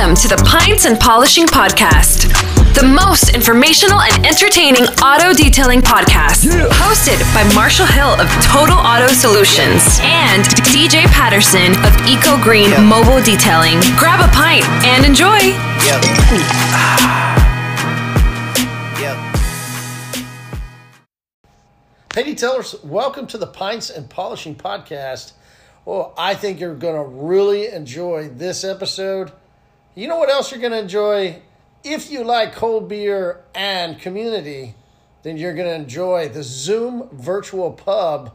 Welcome to the Pints and Polishing Podcast, the most informational and entertaining auto detailing podcast. Hosted by Marshall Hill of Total Auto Solutions and DJ Patterson of Eco Green Mobile Detailing. Grab a pint and enjoy. Yep. Hey, detailers, welcome to the Pints and Polishing Podcast. Well, I think you're going to really enjoy this episode. You know what else you're going to enjoy? If you like cold beer and community, then you're going to enjoy the Zoom Virtual Pub.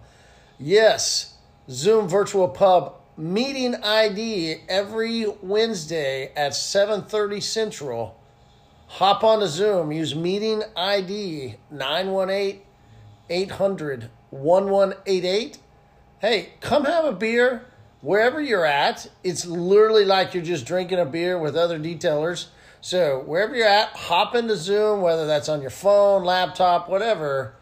Yes, Zoom Virtual Pub meeting ID every Wednesday at 7:30 Central. Hop on to Zoom, use meeting ID 918 800 1188. Hey, come have a beer wherever you're at. It's literally like you're just drinking a beer with other detailers. So, wherever you're at, hop into Zoom, whether that's on your phone, laptop, whatever.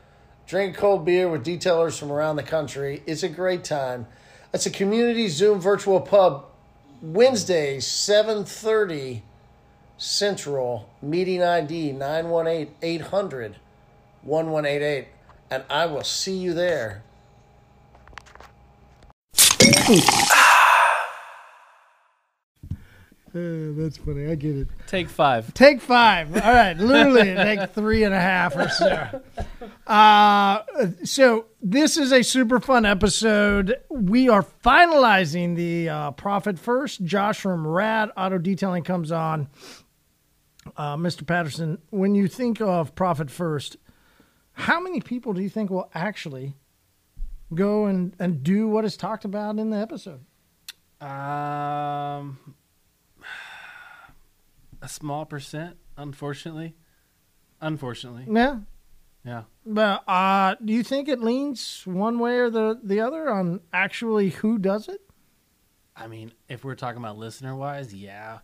Drink cold beer with detailers from around the country. It's a great time. It's a community Zoom virtual pub Wednesday, 7:30 Central, meeting ID 918 800 1188 and I will see you there. Uh, that's funny. I get it. Take five. Take five. All right, literally take three and a half or so. Uh, so this is a super fun episode. We are finalizing the uh, profit first. Josh from Rad Auto Detailing comes on. Uh, Mr. Patterson, when you think of profit first, how many people do you think will actually go and, and do what is talked about in the episode? Um, a small percent, unfortunately. Unfortunately, Yeah. yeah. But uh, do you think it leans one way or the, the other on actually who does it? I mean, if we're talking about listener wise, yeah,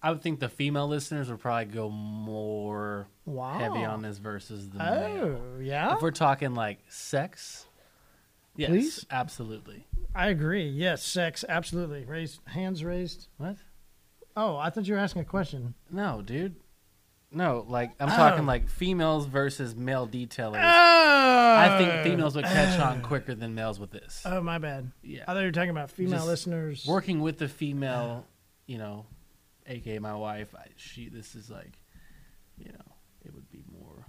I would think the female listeners would probably go more Wow. heavy on this versus the male. Oh, yeah. If we're talking like sex, yes, Please? absolutely. I agree. Yes, sex, absolutely. Raised hands raised. What? Oh, I thought you were asking a question. No, dude. No, like I'm Oh. talking like females versus male detailers. Oh, I think oh. females would catch on quicker than males with this. Oh, my bad. Yeah. I thought you were talking about female Just listeners. working with the female, you know, aka my wife, I, she this is like, you know, it would be more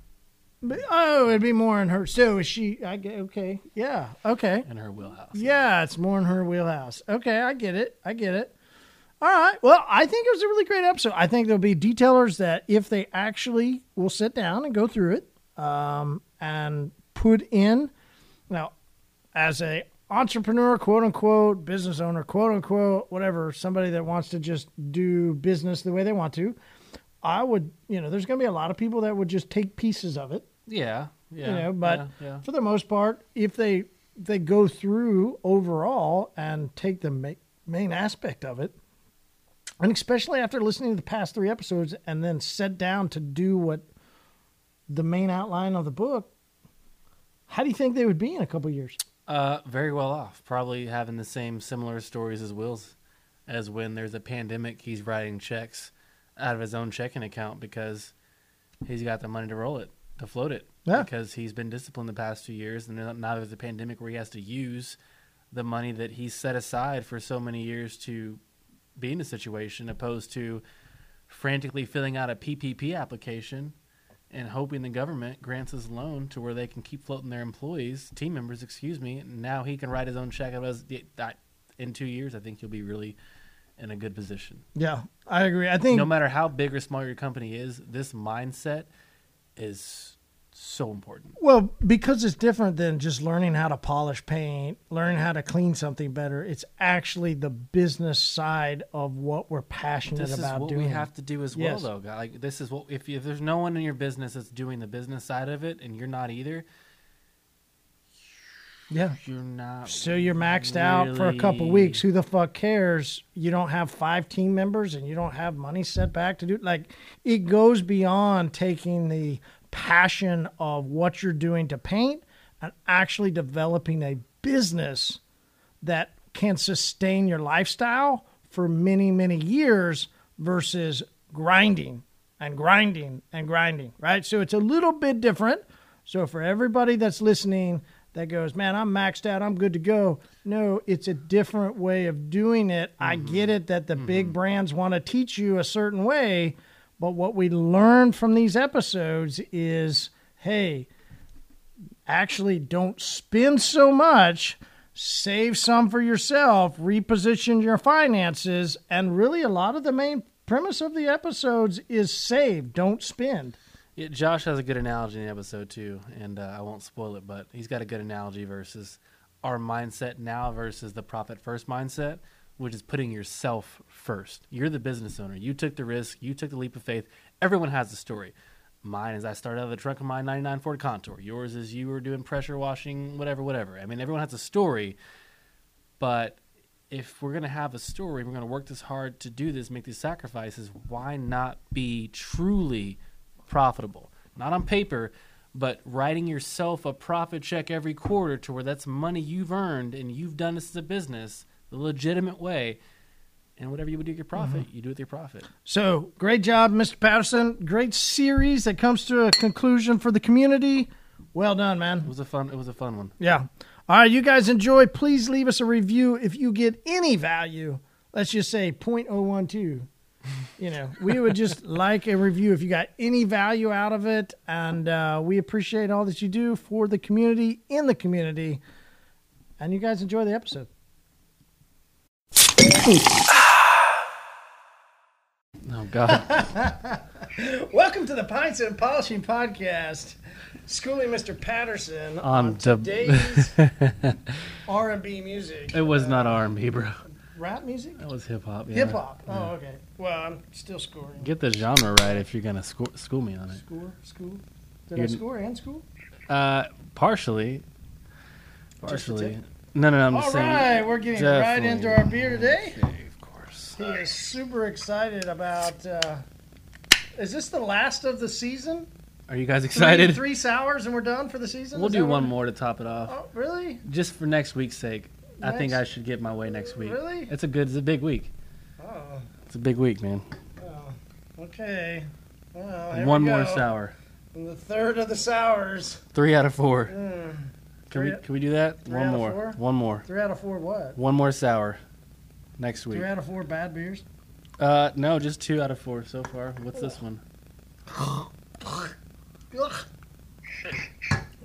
But, oh, it'd be more in her. So is she? I get. Okay. Yeah. Okay. in her wheelhouse. Yeah, it's more in her wheelhouse. Okay, I get it. I get it. All right. Well, I think it was a really great episode. I think there'll be detailers that if they actually will sit down and go through it um, and put in, now, as a entrepreneur, quote unquote, business owner, quote unquote, whatever, somebody that wants to just do business the way they want to, I would, you know, there's going to be a lot of people that would just take pieces of it Yeah, yeah. you know but yeah, yeah. for the most part if they they go through overall and take the ma- main aspect of it and especially after listening to the past three episodes and then sit down to do what the main outline of the book how do you think they would be in a couple years Uh, very well off. Probably having the same similar stories as Will's, as when there's a pandemic, he's writing checks out of his own checking account because he's got the money to roll it, to float it. Yeah. Because he's been disciplined the past few years, and now there's a pandemic where he has to use the money that he's set aside for so many years to be in a situation, opposed to frantically filling out a PPP application and hoping the government grants his loan to where they can keep floating their employees, team members, excuse me. And now he can write his own check. Of his, that in two years, I think he'll be really in a good position. yeah i agree i think No matter how big or small your company is, this mindset is so important. Well, because it's different than just learning how to polish paint, learning how to clean something better. It's actually the business side of what we're passionate This is about what doing. we have to do as well, Yes. though. guy. Like this is what if, you, if there's no one in your business that's doing the business side of it, and you're not either, yeah. you're not. So you're maxed out for a couple really- weeks. Who the fuck cares? You don't have five team members and you don't have money set back to do like it goes beyond taking the passion of what you're doing to paint and actually developing a business that can sustain your lifestyle for many, many years versus grinding and grinding and grinding, right? So it's a little bit different. So for everybody that's listening that goes, man, I'm maxed out, I'm good to go. No, it's a different way of doing it. I mm-hmm. get it that the big mm-hmm. brands want to teach you a certain way, but what we learned from these episodes is, hey, actually don't spend so much save some for yourself reposition your finances and really a lot of the main premise of the episodes is save don't spend Yeah, Josh has a good analogy in the episode too, and uh, I won't spoil it, but he's got a good analogy versus our mindset now versus the profit first mindset, which is putting yourself first. You're the business owner. You took the risk. You took the leap of faith. Everyone has a story. Mine is I started out of the trunk of my 99 Ford Contour. Yours is you were doing pressure washing, whatever, whatever. I mean, everyone has a story, but if we're going to have a story, we're going to work this hard to do this, make these sacrifices, why not be truly profitable? Not on paper, but writing yourself a profit check every quarter to where that's money you've earned and you've done this as a business the legitimate way. And whatever you would do with your mm-hmm. profit, you do with your profit. so great job mr patterson great series that comes to a conclusion for the community well done man It was a fun. It was a fun one. Yeah. All right, you guys enjoy. Please leave us a review if you get any value. Let's just say 0.012. You know, we would just like a review if you got any value out of it. And uh, we appreciate all that you do for the community, in the community. And you guys enjoy the episode. Oh God. Welcome to the Pints and Polishing Podcast. Schooling Mr. Patterson On on today's R&B music. it was not R and B, bro. Rap music? That was hip hop. Yeah. Hip hop. Oh, okay. Well, I'm still scoring. Get the genre right if you're gonna sco- school me on it. Score, school. Did I You're- score and school? Uh, partially. Partially. No, no, no. I'm All just saying. right, we're getting right into our beer today. Okay, of course. He is super excited about. Uh, is this the last of the season? Are you guys excited? Three, sours and we're done for the season. We'll do one more to top it off, Oh, really? just for next week's sake. I think I should get my way next week. Really? It's a good. It's a big week. Oh, It's a big week, man. oh. okay. Well, one more sour. And the third of the sours. Three out of four. Mm, Can we? Can we do that? three One out more. four? One more. three out of four. What? One more sour. Next week. Three out of four bad beers. Uh, no, just two out of four so far. What's this one? Ugh.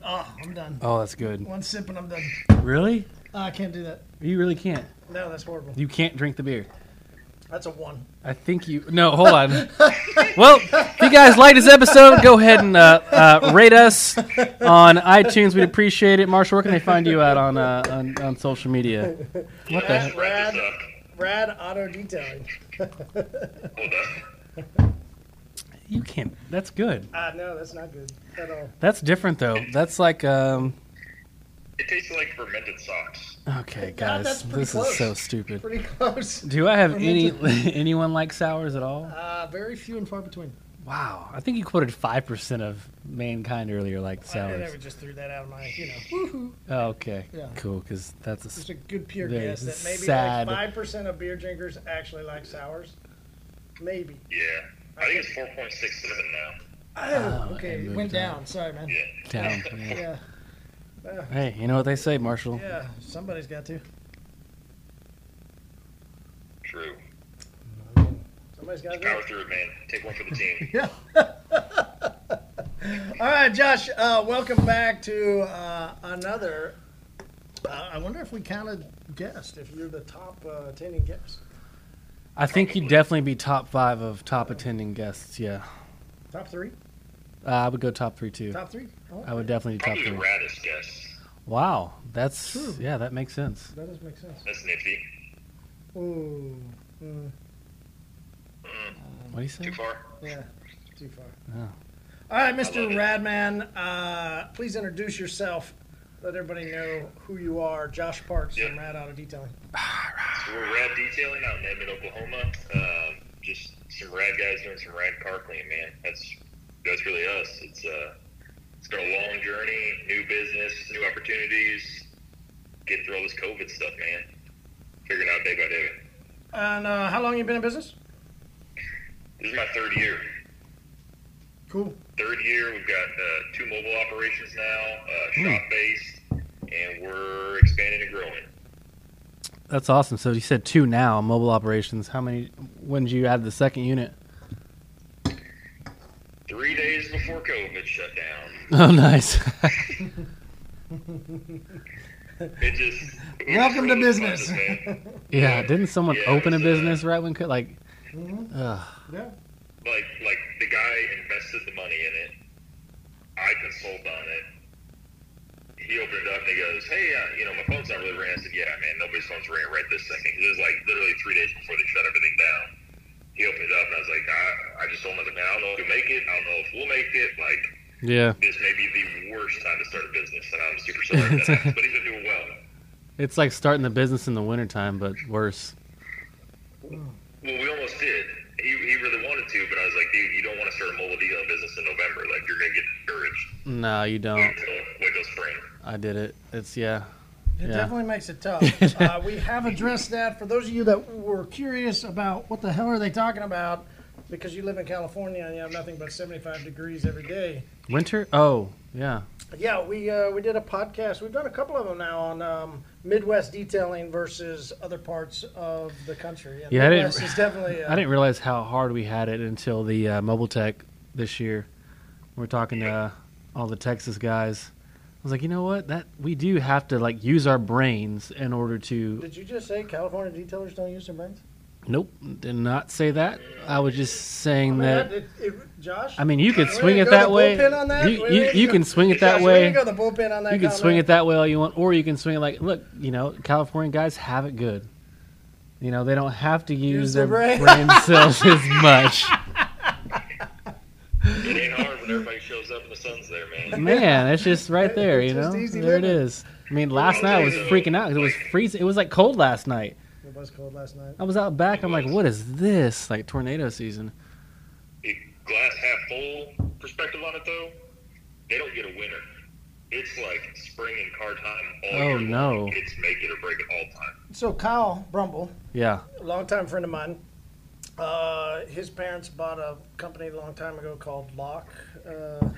Oh, I'm done. Oh, that's good. One sip and I'm done. Really? I can't do that. You really can't. No, that's horrible. You can't drink the beer. That's a one. I think you. No, hold on. well, if you guys like this episode, go ahead and uh, uh, rate us on iTunes. We'd appreciate it. Marshall, where can they find you at on uh, on, on social media? What the heck? Rad, Wrap this up. rad auto detailing. Hold up. You can't. That's good. Ah, no, that's not good at all. That's different though. That's like um. It tastes like fermented socks. Okay, guys, that's pretty this close. is so stupid. Pretty close. Do I have any anyone like sours at all? Uh, very few and far between. Wow, I think you quoted five percent of mankind earlier like I sours. I never just threw that out of my, you know, woohoo. Oh, okay, Yeah. cool. Because that's a Just a good pure guess that maybe sad. like 5% of beer drinkers actually like sours. Maybe. Yeah. I think it's 4.67 now. Oh, okay. It went down. down. Sorry, man. Yeah. down. Yeah. Yeah. Uh, Hey, you know what they say, Marshall? yeah, somebody's got to. True. Somebody's got to. Power through it, man. Take one for the team. Yeah. All right, Josh. Uh, welcome back to uh, another. Uh, I wonder if we counted guest. If you're the top uh, attending guest, I think you'd definitely be top five of top attending guests. Yeah, top three, uh, I would go top three too. top three. Oh, I would definitely do top Probably the three. raddest guess. Wow, that's True. yeah, that makes sense. That does make sense. That's nifty. Ooh, mm, What do you say? Too far? yeah, too far. Oh. All right, Mr. love it. Radman, uh, please introduce yourself. Let everybody know who you are. Josh Parks Yeah. from Rad Auto Detailing. So we're rad detailing out in Edmond, Oklahoma. Um, just some rad guys doing some rad car clean, man. That's that's really us. It's uh, it's been a long journey, new business, new opportunities. Getting through all this COVID stuff, man. Figuring out day by day. And uh, how long you been in business? This is my third year. Cool. Third year, we've got uh, two mobile operations now, uh, shop based, and we're expanding and growing. That's awesome. So you said two now mobile operations. How many? When did you add the second unit? Three days before COVID shut down. Oh, nice. It just it Welcome to business. fun, yeah. Didn't someone Yeah, open a it was, uh, business right when co- like? Mm-hmm. Ugh. Yeah. like like the guy invested the money in it. I consulted on it. He opened it up and he goes, "Hey, uh, you know, my phone's not really ringing." I said, "Yeah, man, nobody's phone's ringing right this second. It was like literally three days before they shut everything down. He opened it up and I was like, I, I just told him, I was like, man, I don't know if we'll make it. I don't know if we'll make it. Like, Yeah. this may be the worst time to start a business, and I'm super sorry that happens. But he's been doing well. It's like starting the business in the wintertime, but worse. Well, we almost did. He, he really wanted to, but I was like, dude, you don't want to start a mobile dealer business in November. Like, you're going to get discouraged No, you don't. until wait till spring. I did it. It's yeah. It Yeah. definitely makes it tough. uh, we have addressed that. For those of you that were curious about what the hell are they talking about, because you live in California and you have nothing but 75 degrees every day. Winter? Oh, yeah. Yeah, we uh, we did a podcast. We've done a couple of them now on um, Midwest detailing versus other parts of the country. And Yeah, I didn't- Midwest is definitely. Uh, I didn't realize how hard we had it until the uh, Mobile Tech this year. We're talking to uh, all the Texas guys. I was like, you know what? That we do have to like use our brains in order to. Did you just say California detailers don't use their brains? Nope, did not say that. I was just I saying mean, that. it- it- Josh. I mean, you could swing it that way. bullpen on that? You, you, you can swing it that Josh, way. ain't go the bullpen on that. You can swing it that way all you want, or you can swing it like, look, you know, California guys have it good. You know, they don't have to use, Use their their brain. brain cells as much. It ain't hard when everybody shows up and the sun's there, man. Man, it's just right there, you know. easy There it living. is. I mean, last night I was freaking out because it was freezing. It was like cold last night. It was cold last night. I was out back. I'm like, what is this? Like tornado season. A glass half full perspective on it, though, they don't get a winner. It's like spring and car time all Oh, year no. long. It's make it or break it all time. So Kyle Brumble, Yeah. a longtime friend of mine, uh, his parents bought a company a long time ago called Lock. Uh,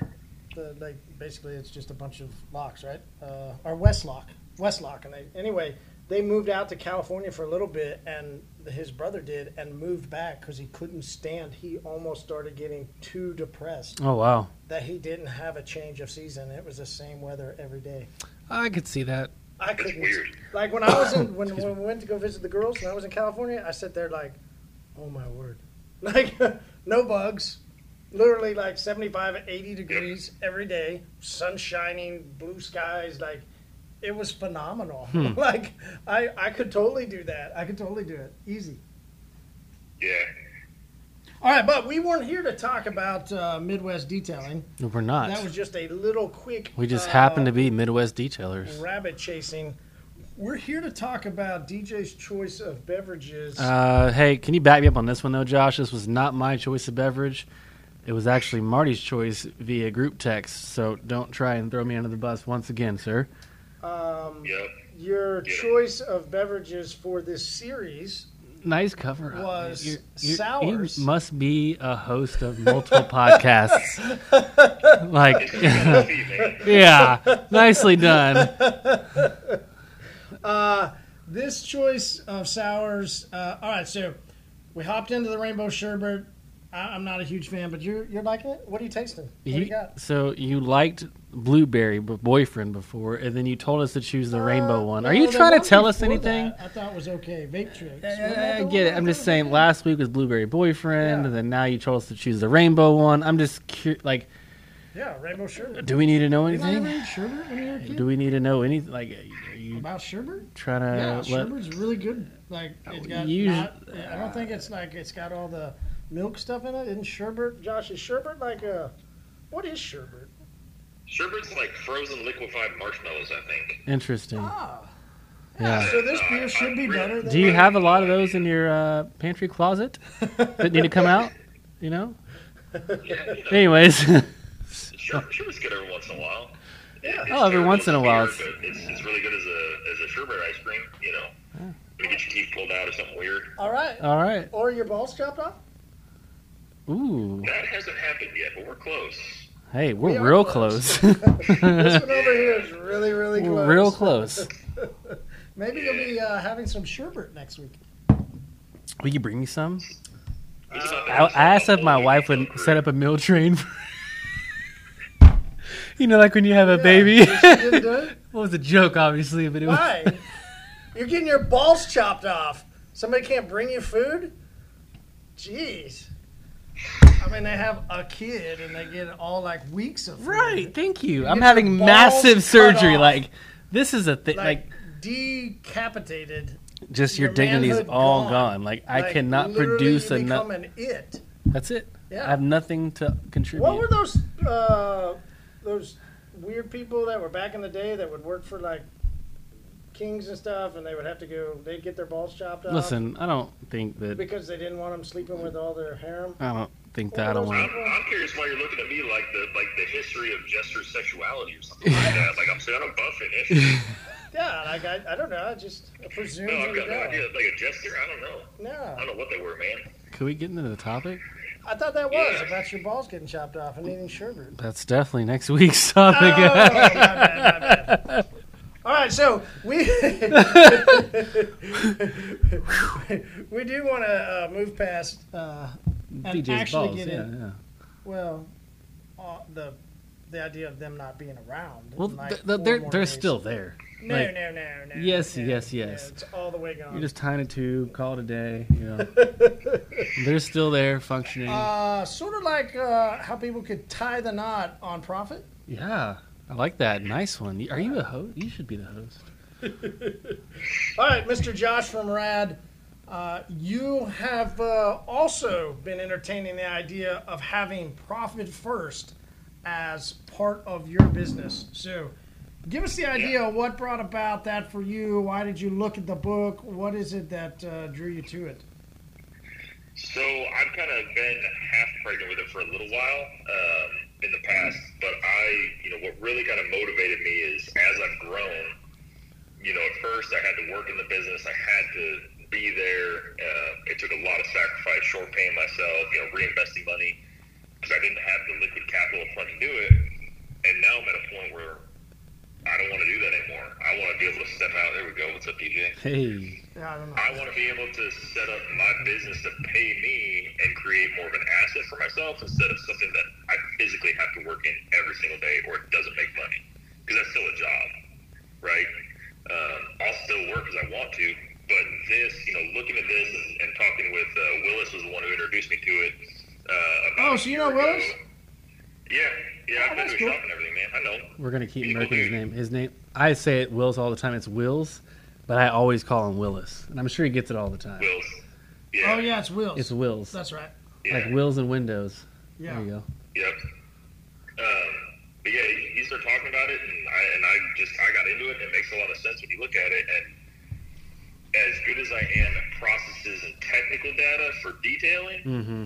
the, like basically, it's just a bunch of locks, right? Uh, or Westlock, Westlock, and they anyway they moved out to California for a little bit, and his brother did, and moved back because he couldn't stand. He almost started getting too depressed Oh wow. that he didn't have a change of season. It was the same weather every day. I could see that. I couldn't. Like when I was in when, when we went to go visit the girls when I was in California, I sat there like, oh my word, like no bugs, literally like 75, 80 degrees every day, sun shining, blue skies, like. It was phenomenal. like I, I could totally do that. I could totally do it. Easy. Yeah. All right, but we weren't here to talk about uh, Midwest detailing. No, we're not. That was just a little quick. we just uh, happen to be Midwest detailers. rabbit chasing. We're here to talk about DJ's choice of beverages. Uh, hey, can you back me up on this one though, Josh? This was not my choice of beverage. It was actually Marty's choice via group text. So don't try and throw me under the bus once again, sir. um, Yep. your Yeah. choice of beverages for this series Nice cover up. Was You're- you're- sours. You must be a host of multiple podcasts. like, It's gonna be, man. yeah, nicely done. this choice of sours. Uh, all right, so we hopped into the rainbow sherbet. I, I'm not a huge fan, but you're you're liking it. What are you tasting? What do you, You- got? so you liked blueberry b- boyfriend before, and then you told us to choose the rainbow one. Are Uh, you trying to tell us anything? that I thought it was okay. Vape tricks. I, I get it. I'm just saying. was Last week was blueberry boyfriend, Yeah. and then now you told us to choose the rainbow one. I'm just cur- like. Yeah, rainbow sherbet. do we need to know You not ever anything? eat sherbet when you were a kid? Do we need to know anything? Like, are you About sherbet? trying to Yeah, let? sherbet's really good. Like it's got Usu- not, I don't think it's like it's got all the milk stuff in it. Isn't sherbet? Josh, is sherbet like a what is sherbet? Sherbet's like frozen liquefied marshmallows, I think. Interesting. Ah, Yeah. so this beer should be better. Than Do you have a lot of those in your uh, pantry closet that need to come out? You know. Yeah, you know, Anyways, Sherbet, sherbet's good every once in a while. Yeah. Oh, every once in a while It's, it's, it's really good as a as a sherbet ice cream. You know, when you get your teeth pulled out or something weird. All right. all right. Or your balls chopped off? Ooh. That hasn't happened yet, but we're close. Hey, we're We real close. close. This one over here is really, really close. We're real close. Maybe you'll be uh, having some sherbet next week. Will you bring me some? It's not that I, I asked if my wife would set up a meal train. For, you know, like when you have a baby. Yeah, she didn't do it? well, it was a joke, obviously, but it was. Why? You're getting your balls chopped off. Somebody can't bring you food? Jeez. I mean, they have a kid and they get all like weeks of food. Right. Thank you. You I'm having massive surgery. off. Like this is a thing. Like, Like, decapitated. just your, your dignity's manhood all gone. gone. Like I cannot literally produce you enough. become an it. That's it. Yeah. I have nothing to contribute. What were those uh, those weird people that were back in the day that would work for like kings and stuff, and they would have to go. They'd get their balls chopped off. Listen, I don't think that. because they didn't want them sleeping with all their harem. I don't think What that. I don't want. I'm, I'm curious why you're looking at me like the like the history of Jester's sexuality or something like that. Like I'm saying I'm buffing it. Yeah, like I, I don't know. I just presume No, I've got no idea. Like a jester, I don't know. No, I don't know what they were, man. Could we get into the topic? I thought that was Yeah. about your balls getting chopped off and eating sherbet. That's definitely next week's Oh, topic. my bad, my bad. All right, so we we do want to uh, move past uh, and DJ's actually balls. get yeah, in. yeah. Well, uh, the the idea of them not being around. Well, like, th- they're they're days. still there. no, like, no, no, no. yes, no, yes, no, yes. it's all the way gone. You're just tying a tube, call it a day. You know, they're still there, functioning. uh, sort of like uh, how people could tie the knot on profit. yeah, I like that. Nice one. Are you a host? You should be the host. All right, Mr. Josh from Rad, uh, you have uh, also been entertaining the idea of having profit first as part of your business. So, give us the idea of what brought about that for you. Why did you look at the book? What is it that uh, drew you to it? So I've kind of been half pregnant with it for a little while um, in the past, but I, you know, what really kind of motivated me is as I've grown. You know, at first I had to work in the business. I had to be there. Uh, it took a lot of sacrifice, short paying myself, you know, reinvesting money because I didn't have the liquid capital up front to do it. And now I'm at a point where I don't want to do that anymore. I want to be able to step out. There we go. What's up, DJ? Hey, Yeah, I don't know. I want to be able to set up my business to pay me and create more of an asset for myself instead of something that I physically have to work in every single day or it doesn't make money. Because that's still a job, right? Um, I'll still work because I want to, but this, you know, looking at this and, and talking with uh, Willis was the one who introduced me to it. Uh, about Oh, so you know Willis? ago. Yeah, yeah, Oh, I've been that's to his cool. shop and everything, man. I know. we're gonna keep People milking his name. His name. I say it Wills all the time. It's Wills, but I always call him Willis, and I'm sure he gets it all the time. Wills. Yeah. Oh, yeah, it's Will's. It's Wills, That's right. yeah. like Wills and Windows. Yeah. There you go. Yep. Um, but yeah, he, he started talking about it, and I and I just I got into it. and It makes a lot of sense when you look at it. And as good as I am at processes and technical data for detailing, Mm-hmm.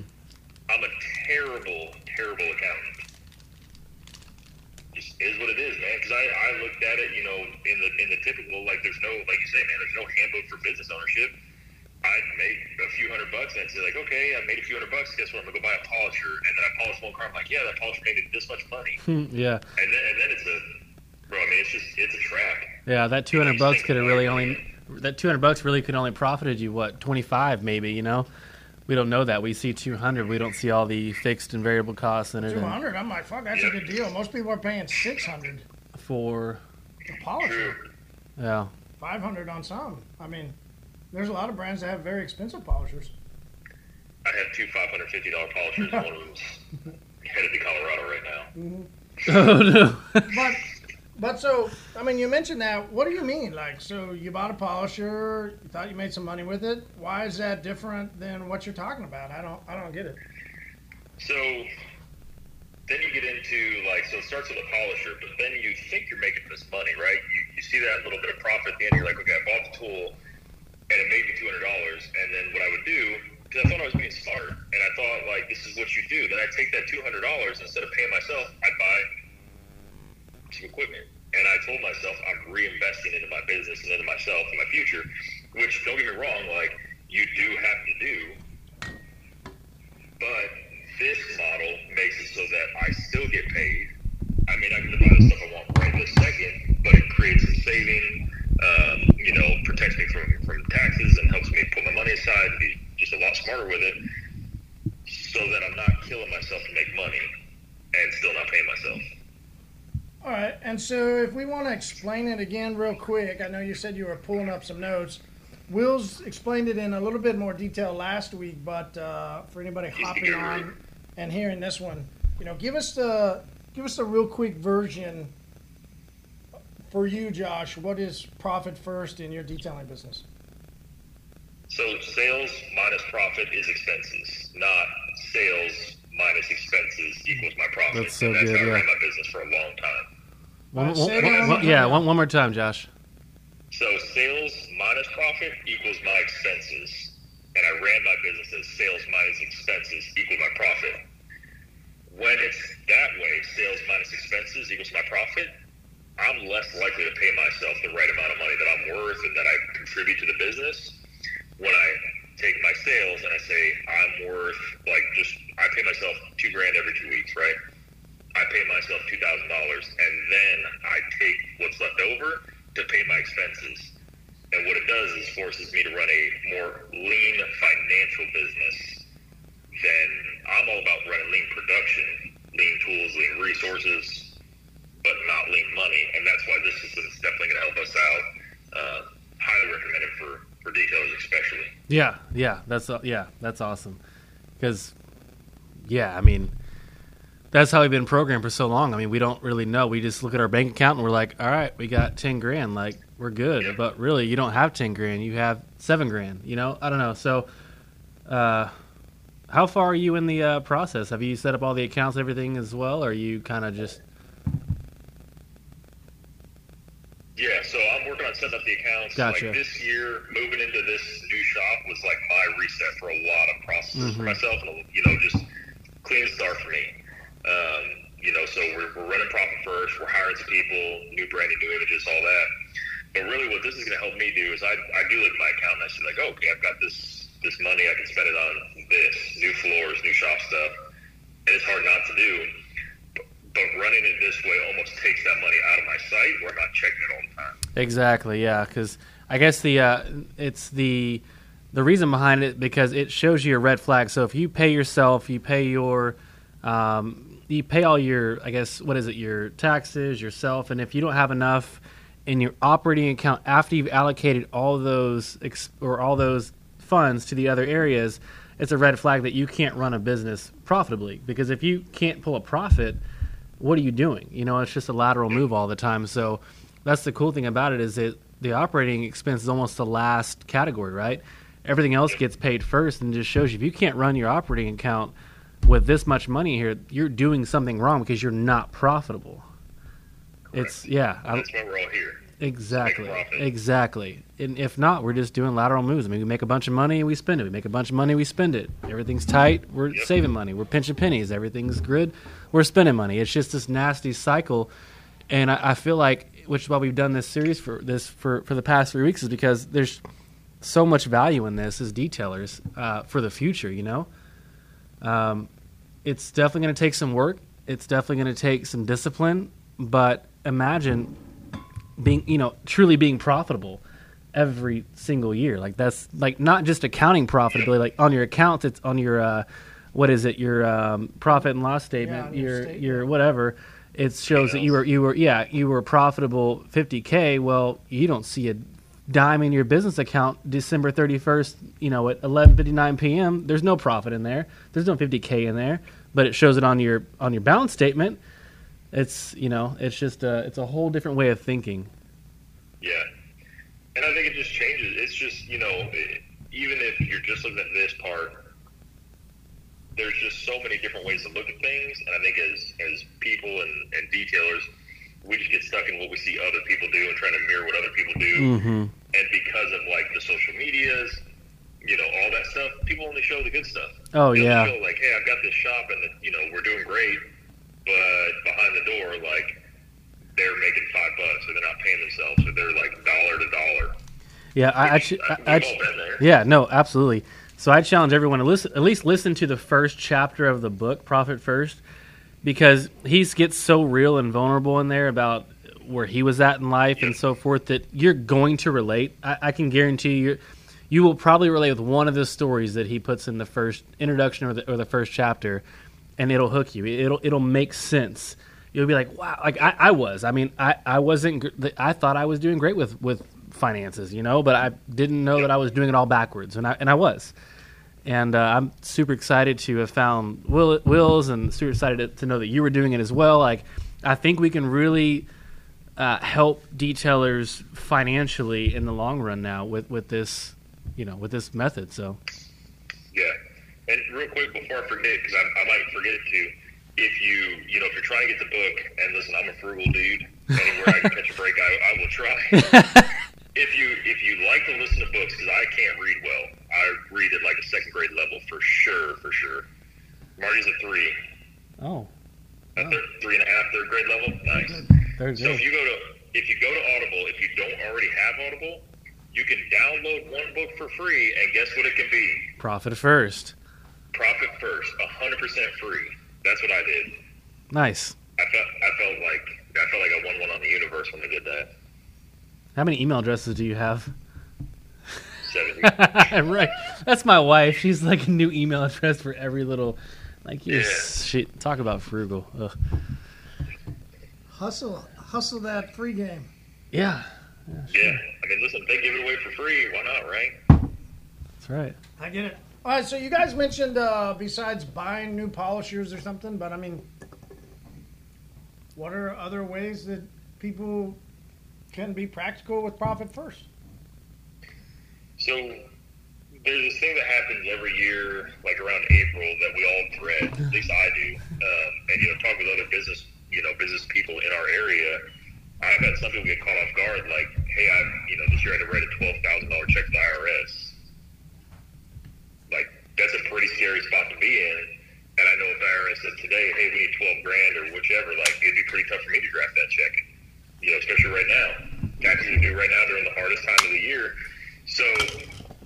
I'm a terrible, terrible accountant. Just is what it is, man. Because I, I looked at it, you know, in the in the typical like there's no like you say, man, there's no handbook for business ownership. I'd make a few hundred bucks and I'd say like, okay, I made a few hundred bucks. Guess what? I'm gonna go buy a polisher, and then I polish one car. I'm like, yeah, that polisher made me this much money, yeah, and then and then it's a bro. I mean, it's just it's a trap. yeah. That 200 bucks could have really only. That 200 bucks really could only profited you what 25 maybe. You know, we don't know that. We see 200. We don't see all the fixed and variable costs in it. Two and hundred. I'm like, fuck, that's a good deal. Most people are paying six hundred For to polish yeah, Five hundred on some. I mean, there's a lot of brands that have very expensive polishers. I have two five hundred fifty dollar polishers. one of them's headed to Colorado right now. Mm-hmm. oh no. But but so I mean, you mentioned that. What do you mean? Like, so you bought a polisher, you thought you made some money with it. Why is that different than what you're talking about? I don't I don't get it. So then you get into like so it starts with a polisher, but then you think you're making this money, right? You, you see that little bit of profit at the end. You're like, okay, I bought the tool, and it made me two hundred dollars. And then what I would do, because I thought I was being smart, and I thought like this is what you do. Then I take that two hundred dollars instead of paying myself, I buy some equipment. And I told myself I'm reinvesting into my business and into myself and my future, which don't get me wrong, like you do have to do. But this model makes it so that I still get paid. I mean, I can buy the stuff I want right this second, but it creates some saving. Um, you know, protects me from from taxes and helps me put my money aside and be just a lot smarter with it, so that I'm not killing myself to make money and still not paying myself. All right, and so if we want to explain it again real quick, I know you said you were pulling up some notes. Will's explained it in a little bit more detail last week, but uh, for anybody hopping on and hearing this one, you know, give us the give us a real quick version for you, Josh. What is profit first in your detailing business? So sales minus profit is expenses, not sales minus expenses equals my profit. That's so and that's good, how I yeah. ran my business for a long time. One, Alright, one- say it one- again. one- yeah, one, one more time, Josh. So sales minus profit equals my expenses, and I ran my business as sales minus expenses equal my profit. When it's that way, sales minus expenses equals my profit, I'm less likely to pay myself the right amount of money that I'm worth and that I contribute to the business. When I take my sales and I say I'm worth like just I pay myself two grand every two weeks, right? I pay myself two thousand dollars, and then I take what's left over to pay my expenses. And what it does is forces me to run a more lean financial business. Then I'm all about running lean production, lean tools, lean resources, but not lean money. And that's why this system is definitely going to help us out. Uh, highly recommended for for detailers, especially. Yeah, yeah, that's uh, yeah, that's awesome. Because, yeah, I mean, that's how we've been programmed for so long. I mean, we don't really know. We just look at our bank account and we're like, all right, we got ten grand, like we're good. Yeah. But really, you don't have ten grand. You have seven grand. You know, I don't know. So, uh, how far are you in the uh, process? Have you set up all the accounts, everything as well? Or are you kind of just Yeah, so I'm working on setting up the accounts. Gotcha. Like this year, moving into this new shop was like my reset for a lot of processes for Mhm. myself, and you know, just clean start for me. Um, you know, so we're, we're running profit first. We're hiring some people, new branding, new images, all that. But really, what this is going to help me do is I, I do look at my account and I see like, oh, okay, I've got this this money. I can spend it on this new floors, new shop stuff, and it's hard not to do. But, running it this way almost takes that money out of my sight where I'm not checking it all the time. Exactly, yeah. Because I guess the uh, it's the the reason behind it because it shows you a red flag. So if you pay yourself, you pay your um, you pay all your I guess what is it your taxes yourself, and if you don't have enough in your operating account after you've allocated all those ex- or all those funds to the other areas, it's a red flag that you can't run a business profitably. Because if you can't pull a profit, what are you doing? You know, it's just a lateral move all the time. So that's the cool thing about it is that the operating expense is almost the last category, right? Everything else gets paid first, and just shows you if you can't run your operating account with this much money here, you're doing something wrong because you're not profitable. It's yeah, I, That's why we're all here. Exactly, Make a profit. exactly. And if not, we're just doing lateral moves. I mean, we make a bunch of money and we spend it. We make a bunch of money, we spend it. Everything's tight. We're Yep. saving money. We're pinching pennies. Everything's good. We're spending money. It's just this nasty cycle. And I, I feel like, which is why we've done this series for this for for the past three weeks, is because there's so much value in this as detailers uh, for the future. You know, um, it's definitely going to take some work. It's definitely going to take some discipline. But imagine being, you know, truly being profitable every single year. Like that's like not just accounting profitability. Like on your accounts, it's on your uh, what is it? Your um, profit and loss statement. on your your statement. your whatever. It shows that you were you were yeah you were profitable 50k. Well, you don't see a dime in your business account December 31st. You know at 11:59 p.m. There's no profit in there. There's no 50k in there, but it shows it on your on your balance statement. It's you know it's just a it's a whole different way of thinking. Yeah. And I think it just changes. It's just, you know, it, even if you're just looking at this part, there's just so many different ways to look at things. And I think as, as people and, and detailers, we just get stuck in what we see other people do and trying to mirror what other people do. Mm-hmm. And because of like the social medias, you know, all that stuff, people only show the good stuff. Oh, They yeah. Show like, hey, I've got this shop and you know we're doing great, but behind the door, like they're making five bucks or they're not paying themselves or they're like dollar to dollar. Yeah, I, I, ch- I, I ch- all been there. yeah, no, absolutely. So I challenge everyone to listen, at least listen to the first chapter of the book, Profit First, because he gets so real and vulnerable in there about where he was at in life and so forth that you're going to relate. I, I can guarantee you, you will probably relate with one of the stories that he puts in the first introduction or the, or the first chapter, and it'll hook you. It'll it'll make sense. You'll be like, wow, like I, I was. I mean, I, I wasn't. I thought I was doing great with with finances, you know, but I didn't know that I was doing it all backwards, and I and I was and uh, I'm super excited to have found Will, Will's, and super excited to, to know that you were doing it as well. Like, I think we can really uh, help detailers financially in the long run now with with this, you know, with this method. So, Yeah. And real quick before I forget, because I, I might forget to, if you you know if you're trying to get the book, and listen, I'm a frugal dude. Anywhere I can catch a break, I, I will try. if you if you like to listen to books, because I can't read well, I read at like a second grade level for sure, for sure. Marty's a three, oh, a oh. third, three and a half, third grade level. Nice. very So if you go to if you go to Audible, if you don't already have Audible, you can download one book for free, and guess what it can be? Profit first. Profit first, hundred percent free. That's what I did. Nice. I felt I felt like I felt like I won one on the universe when I did that. How many email addresses do you have? Seventy. right. That's my wife. She's like a new email address for every little. Like you Yeah. shit. Talk about frugal. Ugh. Hustle, hustle that free game. Yeah, yeah. I mean, listen, they give it away for free, why not, right? that's right. I get it. All right, so you guys mentioned uh, besides buying new polishers or something, but I mean, what are other ways that people can be practical with profit first? So there's this thing that happens every year, like around April, that we all dread. At least I do. Um, and you know, talk with other business, you know, business people in our area. I've had some people get caught off guard, like, "Hey, I, you know, this year I had to write a twelve thousand dollar check to the IRS." That's a pretty scary spot to be in. And I know if IRS said today, "Hey, we need twelve grand" or whichever, like, it'd be pretty tough for me to draft that check. You know, especially right now. Taxes are due right now during the hardest time of the year. So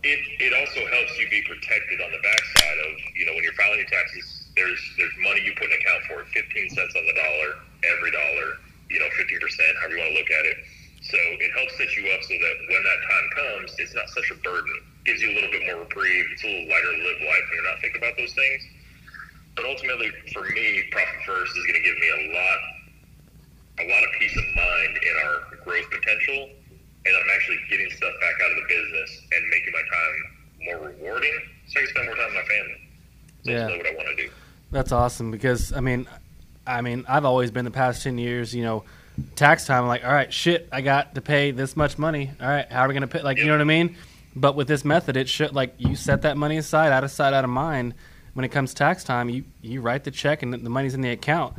it, it also helps you be protected on the backside of, you know, when you're filing your taxes, there's there's money you put in account for it, 15 cents on the dollar, every dollar, you know, 50%, however you want to look at it. So it helps set you up so that when that time comes, it's not such a burden. Gives you a little bit more reprieve. It's a little lighter to live life when you're not thinking about those things. But ultimately, for me, Profit First is going to give me a lot, a lot of peace of mind in our growth potential and I'm actually getting stuff back out of the business and making my time more rewarding, so I can spend more time with my family. That's Yeah. ultimately what I want to do. That's awesome because I mean, I mean, I've always been the past ten years, you know, tax time. I'm like, all right, shit, I got to pay this much money. All right, how are we gonna pay? Like, you know what I mean? But with this method, it should like you set that money aside, out of sight, out of mind. When it comes tax time, you you write the check and the money's in the account.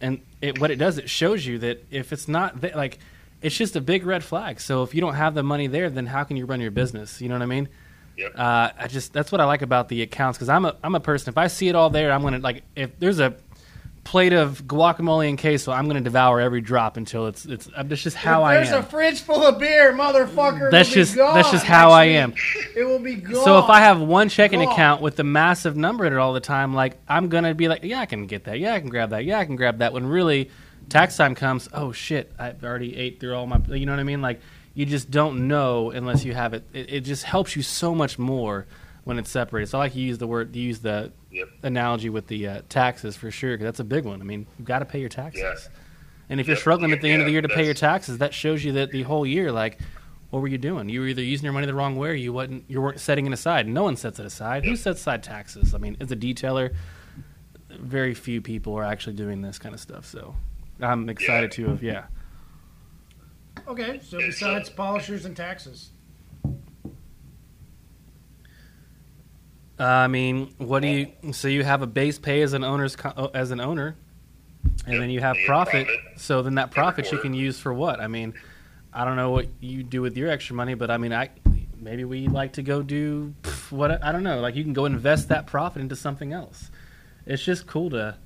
And it what it does, it shows you that if it's not th- like, it's just a big red flag. So if you don't have the money there, then how can you run your business? You know what I mean? Yep. Uh, I just that's what I like about the accounts because I'm a I'm a person. If I see it all there, I'm gonna like if there's a plate of guacamole and queso, I'm gonna devour every drop until it's it's. uh, That's just how I am. there's a fridge full of beer, motherfucker. That's just- gone that's just how I am. It will be gone. so if I have one checking Gone. account with the massive number in it all the time, like I'm gonna be like, yeah, I can get that. Yeah, I can grab that. Yeah, I can grab that. When really, tax time comes, oh shit, I've already ate through all my. You know what I mean? Like you just don't know unless you have it. It, it just helps you so much more when it's separated. So I like you use the word, use the Yep. analogy with the uh, taxes for sure because that's a big one. I mean, you've got to pay your taxes. Yeah. And if you're Yep. struggling at the end of the year to pay your taxes, that shows you that the whole year, like, what were you doing? You were either using your money the wrong way, or you wasn't. You weren't setting it aside. No one sets it aside. Who sets aside taxes? I mean, as a detailer, very few people are actually doing this kind of stuff. So, I'm excited to have yeah. okay, so It's, besides polishers and taxes, Uh, I mean, what do you? So you have a base pay as an owner's co- as an owner, and Yep. then you have profit. profit. So then that profit you can use for what? I mean, I don't know what you do with your extra money, but I mean, I maybe we like to go do what I don't know. Like you can go invest that profit into something else. It's just cool to.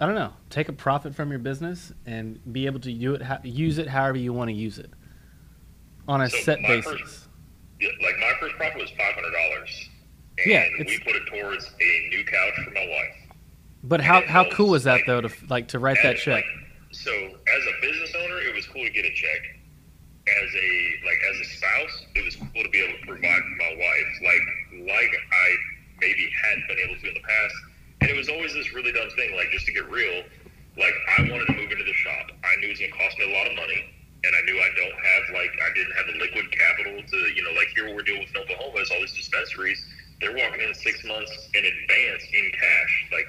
I don't know. Take a profit from your business and be able to do it, use it however you want to use it, on a So set basis. first- Yeah, like my first profit was five hundred dollars, and Yeah, we put it towards a new couch for my wife. But how how cool was that like, though to like to write that check? like, so as a business owner, it was cool to get a check. As a like as a spouse, it was cool to be able to provide for my wife, like like I maybe hadn't been able to in the past. And it was always this really dumb thing, like just to get real, like I wanted to move into the shop. I knew it was gonna cost me a lot of money. And I knew I don't have like I didn't have the liquid capital to you know like here we're dealing with in Oklahoma is all these dispensaries. They're walking in six months in advance in cash. Like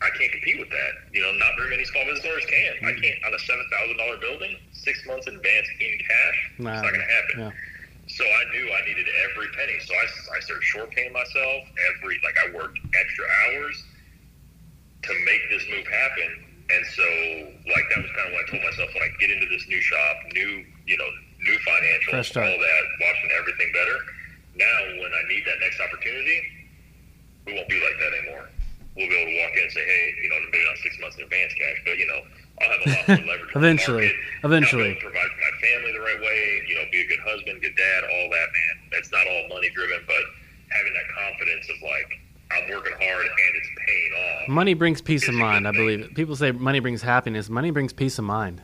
I can't compete with that. You know, not very many small business owners can. I can't on a seven thousand dollar building, six months in advance in cash. Nah, it's not to happen. yeah. So I knew I needed every penny. So I, I started short paying myself every like I worked extra hours to make this move happen. And so like that was kind of what I told myself when I get into this new shop, new you know new financials, all that, watching everything better. Now when I need that next opportunity, we won't be like that anymore. We'll be able to walk in and say, hey, you know, maybe not six months in advance cash, but you know, I'll have a lot more leverage. Eventually. Eventually. I'll be able to provide for my family the right way. You know, be a good husband, good dad, all that, man. That's not all money driven, but having that confidence of like, I'm working hard and it's paying off. Money brings peace of mind. I believe it. People say money brings happiness. Money brings peace of mind.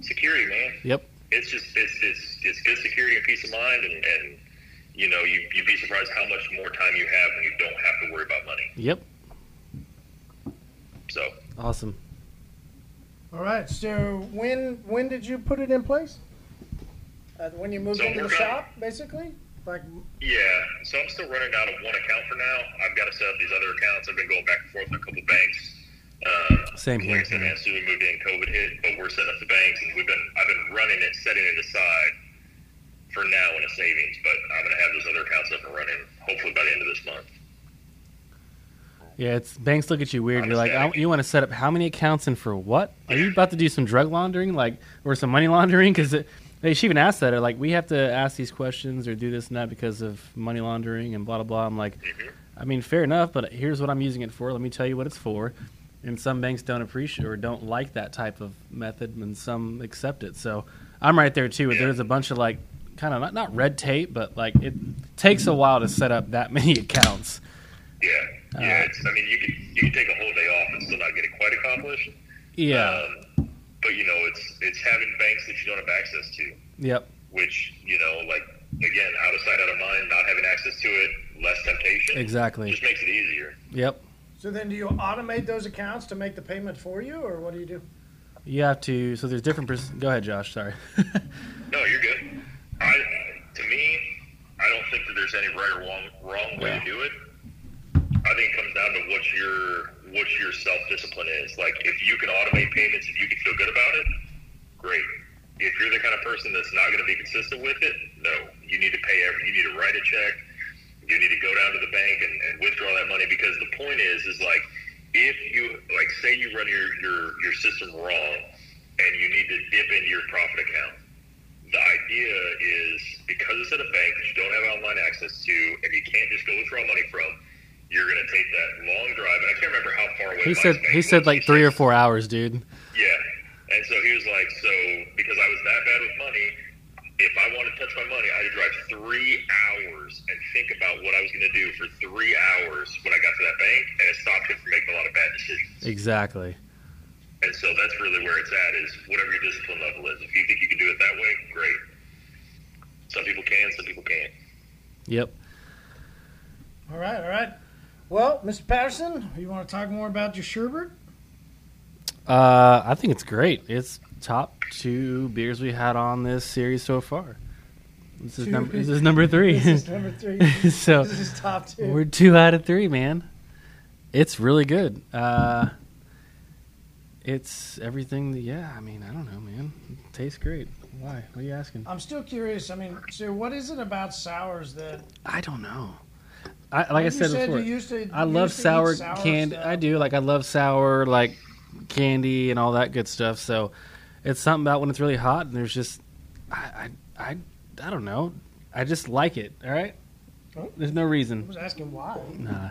Security, man. Yep. It's just it's it's it's good security and peace of mind, and and you know, you you'd be surprised how much more time you have when you don't have to worry about money. Yep. So Awesome. All right. So when when did you put it in place? Uh, when you moved So into the we're gonna- shop, basically. Like Yeah, so I'm still running out of one account for now. I've got to set up these other accounts. I've been going back and forth with a couple banks. Um, Same like here. I said, man, as soon as we moved in, COVID hit, but we're setting up the banks, and we've been I've been running it, setting it aside for now in a savings. But I'm going to have those other accounts up and running hopefully by the end of this month. Yeah, it's banks look at you weird. You're like, I, you want to set up how many accounts and for what? Are you about to do some drug laundering, like, or some money laundering? Because they she even asked that. Like, we have to ask these questions or do this and that because of money laundering and blah blah blah. I'm like, mm-hmm. I mean, fair enough, but here's what I'm using it for. Let me tell you what it's for. And some banks don't appreciate or don't like that type of method, and some accept it. So I'm right there too. There's a bunch of like, kind of not not red tape, but like it takes a while to set up that many accounts. Yeah, Uh, yeah. It's, I mean, you can you can take a whole day off and still not get it quite accomplished. Yeah. Um, but you know, it's it's having banks that you don't have access to. Yep. which you know, like again, out of sight, out of mind, not having access to it, less temptation. Exactly. Just makes it easier. Yep. so, then do you automate those accounts to make the payment for you, or what do you do? You have to. So there's different. Pers- Go ahead, Josh. Sorry. No, you're good. I, to me, I don't think that there's any right or wrong wrong way Yeah. to do it. I think it comes down to what your what your self discipline is. Like if you can automate payments, if you can feel good about it, great. If you're the kind of person that's not going to be consistent with it, no. You need to pay every. You need to write a check. You need to go down to the bank and, and withdraw that money because the point is, is like if you like say you run your your your system wrong and you need to dip into your profit account the idea is because it's at a bank that you don't have online access to and you can't just go withdraw money from, you're going to take that long drive. And I can't remember how far away He said. He said was. like three or four hours, dude. Yeah. And so he was like, so because I was that bad with money, if I wanted to touch my money, I had to drive three hours and think about what I was going to do for three hours when I got to that bank, and it stopped him from making a lot of bad decisions. Exactly. And so that's really where it's at is whatever your discipline level is. If you think you can do it that way, great. Some people can, some people can't. Yep. All right, all right. Well, Mr. Patterson, you want to talk more about your sherbet? Uh, I think it's great. It's top two beers we had on this series so far. This is Two. number. This is number three. This is number three. so this is top two. we're two out of three, man. It's really good. Uh, it's everything. That, yeah, I mean, I don't know, man. It tastes great. Why? What are you asking? I'm still curious. I mean, so what is it about sours that? I don't know. I, like I you said, before, you used to. I love used to sour, sour candy. stuff. I do. Like I love sour, like candy and all that good stuff. So it's something about when it's really hot and there's just, I, I, I, I don't know. I just like it. All right. Oh. There's no reason. I reason. was asking why. Nah.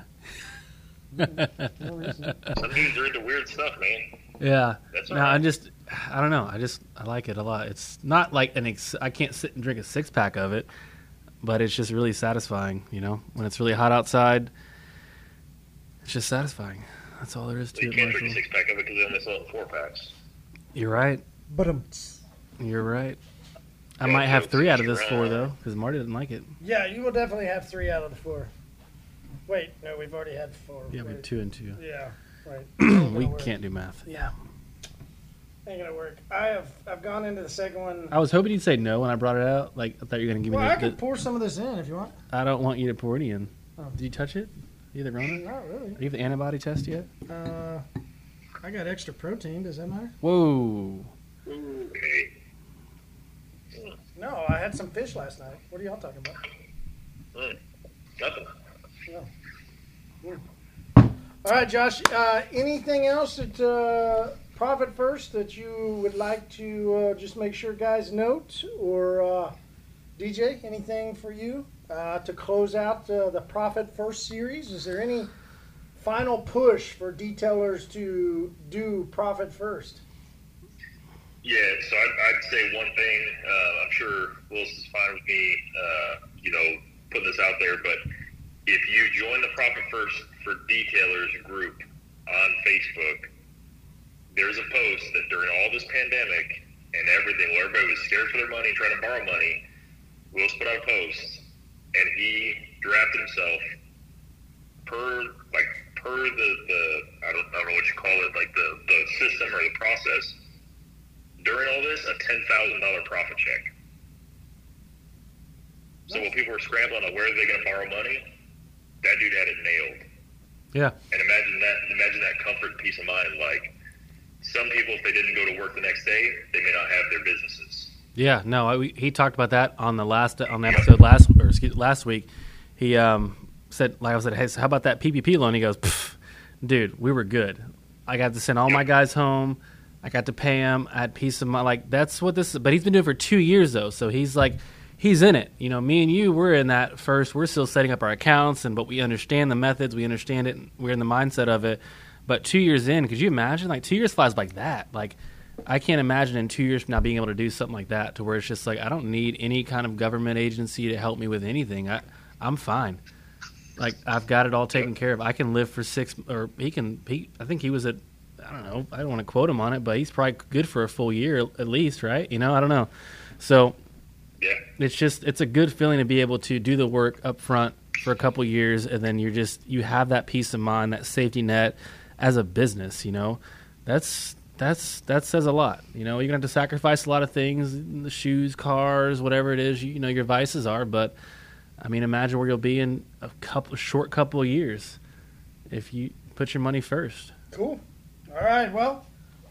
No reason. Some dudes are into weird stuff, man. Yeah. That's No, all right. I just, I don't know. I just, I like it a lot. It's not like an. Ex- I can't sit and drink a six pack of it, but it's just really satisfying. You know, when it's really hot outside, it's just satisfying. That's all there is to it. You can't drink a six pack of it because we only sell four packs. You're right. But um, You're right. I Yeah, might have three out of this four though, because Marty didn't like it. yeah, you will definitely have three out of the four. Wait, no, we've already had four. Yeah, we Wait. two and two. Yeah, right. we work. can't do math. Yeah. Ain't gonna work. I have I've gone into the second one. I was hoping you'd say no when I brought it out. Like I thought you were gonna give Well, me I the, can the- pour some of this in if you want. I don't want you to pour any in. Oh. Did you touch it? You the Rona? Not really. Are you the antibody test yet? Uh, I got extra protein. Does that matter? Whoa. Okay. No, I had some fish last night. What are y'all talking about? Mm. Nothing. All right, Josh. Uh, anything else that uh, profit first that you would like to uh, just make sure guys note, or uh, DJ, anything for you uh, to close out uh, the profit first series? Is there any final push for detailers to do profit first? Yeah, so I'd, I'd say one thing. I'm sure Willis is fine with me, you know, putting this out there. But if you join the Profit First for Detailers group on Facebook, there's a post that during all this pandemic and everything, where everybody was scared for their money, trying to borrow money, Willis put out a post, and he drafted himself per like per the the I don't, I don't know what you call it, like the the system or the process during all this a ten thousand dollar profit check. So when people were scrambling on where are they going to borrow money, that dude had it nailed. Yeah. And imagine that, imagine that comfort peace of mind. Like some people, if they didn't go to work the next day, they may not have their businesses. Yeah, no, I, we, he talked about that on the last on the episode last or excuse last week. He um, said, like I said, hey, so how about that PPP loan? He goes, dude, we were good. I got to send all my guys home. I got to pay them. I had peace of mind. Like that's what this. is. But he's been doing it for two years though, so he's like, he's in it. You know, me and you, we're in that first. We're still setting up our accounts, and but we understand the methods. We understand it. We're in the mindset of it. But two years in, could you imagine? Like two years flies like that. Like I can't imagine in two years from now being able to do something like that to where it's just like I don't need any kind of government agency to help me with anything. I I'm fine. Like I've got it all taken care of. I can live for six or he can. He, I think he was at. I don't know. I don't want to quote him on it, but he's probably good for a full year at least, right? You know, I don't know. So Yeah. it's just it's a good feeling to be able to do the work up front for a couple years and then you're just you have that peace of mind that safety net as a business you know that's that's that says a lot you know you're gonna have to sacrifice a lot of things the shoes cars whatever it is you, you know your vices are but i mean imagine where you'll be in a couple short couple of years if you put your money first Cool. All right. Well,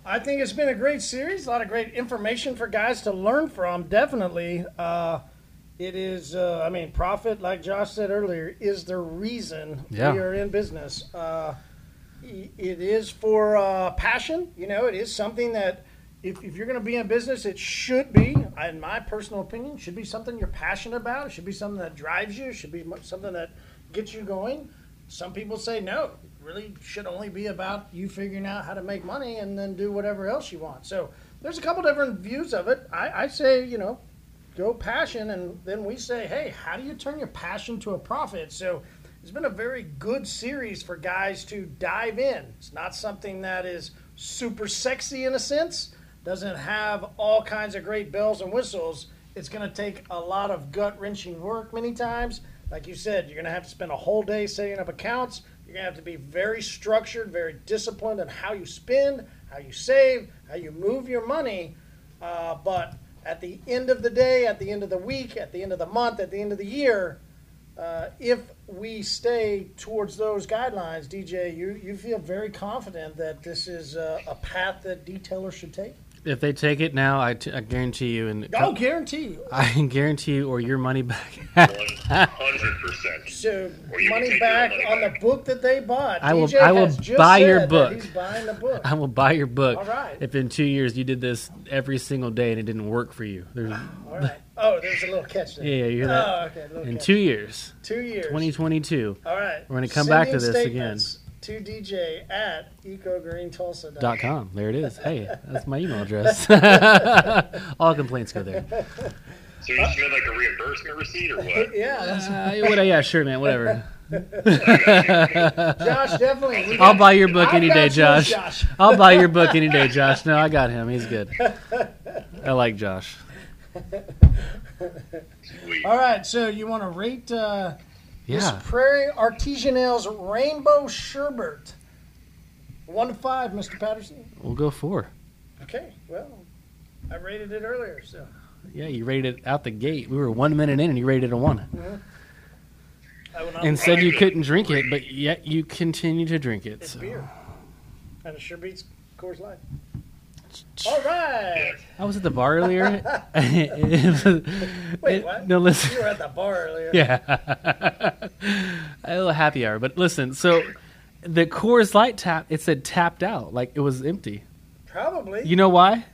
I think it's been a great series. A lot of great information for guys to learn from. Definitely. Uh, it is. Uh, I mean, profit, like Josh said earlier, is the reason Yeah. we are in business. Uh, it is for uh, passion. You know, it is something that. If, if you're going to be in business, it should be, in my personal opinion, should be something you're passionate about. It should be something that drives you. It should be something that gets you going. Some people say no, really should only be about you figuring out how to make money and then do whatever else you want. So there's a couple different views of it. I, I say, you know, go passion, and then we say, hey, how do you turn your passion to a profit? So it's been a very good series for guys to dive in. It's not something that is super sexy in a sense, doesn't have all kinds of great bells and whistles. It's going to take a lot of gut wrenching work many times. Like you said, you're going to have to spend a whole day setting up accounts. You're going to have to be very structured, very disciplined in how you spend, how you save, how you move your money. Uh, but at the end of the day, at the end of the week, at the end of the month, at the end of the year, uh, if we stay towards those guidelines, DJ, you, you feel very confident that this is uh, a path that detailers should take? If they take it now i, t- I guarantee you and I'll guarantee you. i can guarantee you or your money back One hundred percent. So Or you money back money on the book that they bought. I will- DJ I will buy your book. He's buying the book. I will buy your book All right. if in two years you did this every single day and it didn't work for you. There's, All right. Oh, there's a little catch there. yeah, you hear that? Oh, okay. Little in catch. two years, two years. 2022, All right. We're gonna come Send back to in this again. Statements To DJ at ecogreentulsa.com. dot com. There it is. Hey, that's my email address. All complaints go there. So you submit like a reimbursement receipt or what? Yeah, that's Uh, what, yeah, sure, man. Whatever. Josh, definitely. I'll buy your book any day, Josh. Josh. I'll buy your book any day, Josh. No, I got him. He's good. I like Josh. Sweet. All right, so you want to rate uh, this Yeah. Prairie Artisan Ales Rainbow Sherbet? One to five, Mr. Patterson. We'll go four. Okay, well, I rated it earlier, so. Yeah, you rated it out the gate. We were one minute in and you rated a one. Mm-hmm. Not And said you couldn't drink it, but yet you continue to drink it. It's So. beer. And it sure beats Coors Light. All right. I was at the bar earlier. It was- Wait, it- what? No, listen. You were at the bar earlier. Yeah. a little happy hour. But listen, so the Coors Light tap, it said tapped out. Like it was empty. Probably. You know why?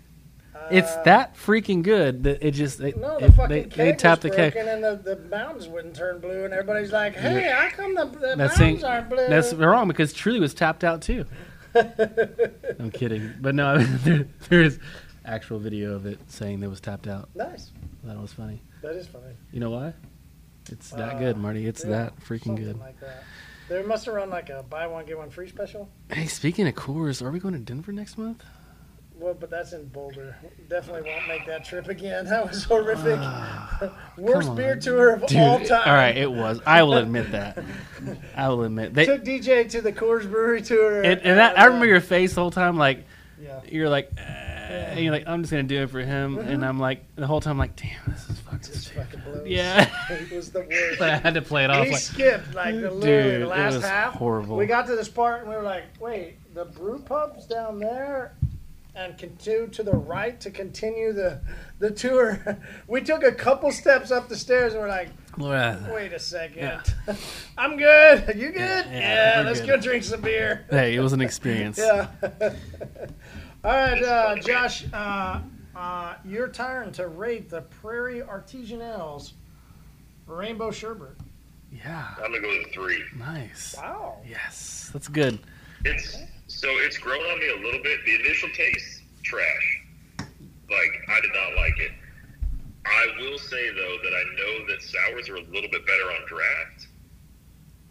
It's Uh, that freaking good that it just it, No, the it- fucking they, keg they tapped the keg. and the, the mountains wouldn't turn blue, and everybody's like, "Hey, how come the, the mountains aren't blue?" that's wrong because Truly was tapped out too. I'm kidding, but no, there, there's actual video of it saying that was tapped out. nice. That was funny. That is funny. You know why? It's that Uh, good, Marty. It's Yeah, that freaking good. Like that. They must have run like a buy one get one free special. Hey, speaking of Coors, are we going to Denver next month? Well, but that's in Boulder. Definitely won't make that trip again. That was horrific. Worst come beer tour of Dude, all time. all right, it was. I will admit that. I will admit they. Took DJ to the Coors Brewery tour. And, and that, I remember your face the whole time, like Yeah. you're like, uh, and you're like, I'm just gonna do it for him, and I'm like, the whole time, like, damn, this is fucking Just stupid. fucking blows. Yeah, It was the worst. but I had to play it off. we Like, skipped like the, Dude, the it last was half. horrible. We got to this part and we were like, wait, the brew pub's down there and continue to the right to continue the the tour. we took a couple steps up the stairs and we're like, wait a second. Yeah. I'm good. You good? Yeah, Yeah, we're let's good. go drink some beer. hey, it was an experience. Yeah. All right, uh, Josh, uh, uh, your turn to rate the Prairie Artisan Ales Rainbow Sherbet. Yeah, I'm gonna go with a three. nice. Wow. Yes, that's good. It's so it's grown on me a little bit. The initial taste, trash. Like I did not like it. I will say though that I know that sours are a little bit better on draft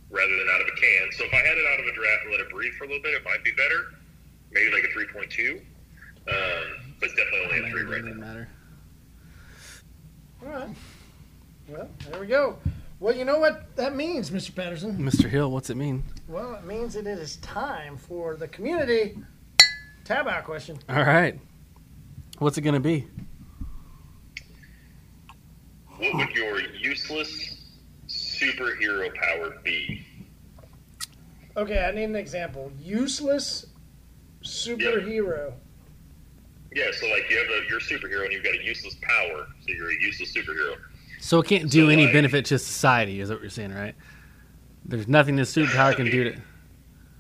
rather than out of a can. So if I had it out of a draft and let it breathe for a little bit, it might be better. Maybe like a three point two. Um, but definitely only a It three right doesn't now. matter. All right. Well, there we go. Well, you know what that means, Mr. Patterson? Mr. Hill, what's it mean? Well, it means that it is time for the community tab out question. All right, what's it gonna be? What would your useless superhero power be? Okay, I need an example. Useless superhero. Yeah, so like you have a you're a superhero and you've got a useless power, so you're a useless superhero. So it can't do So, any like- benefit to society, is what you're saying, right? There's nothing this superpower can do to.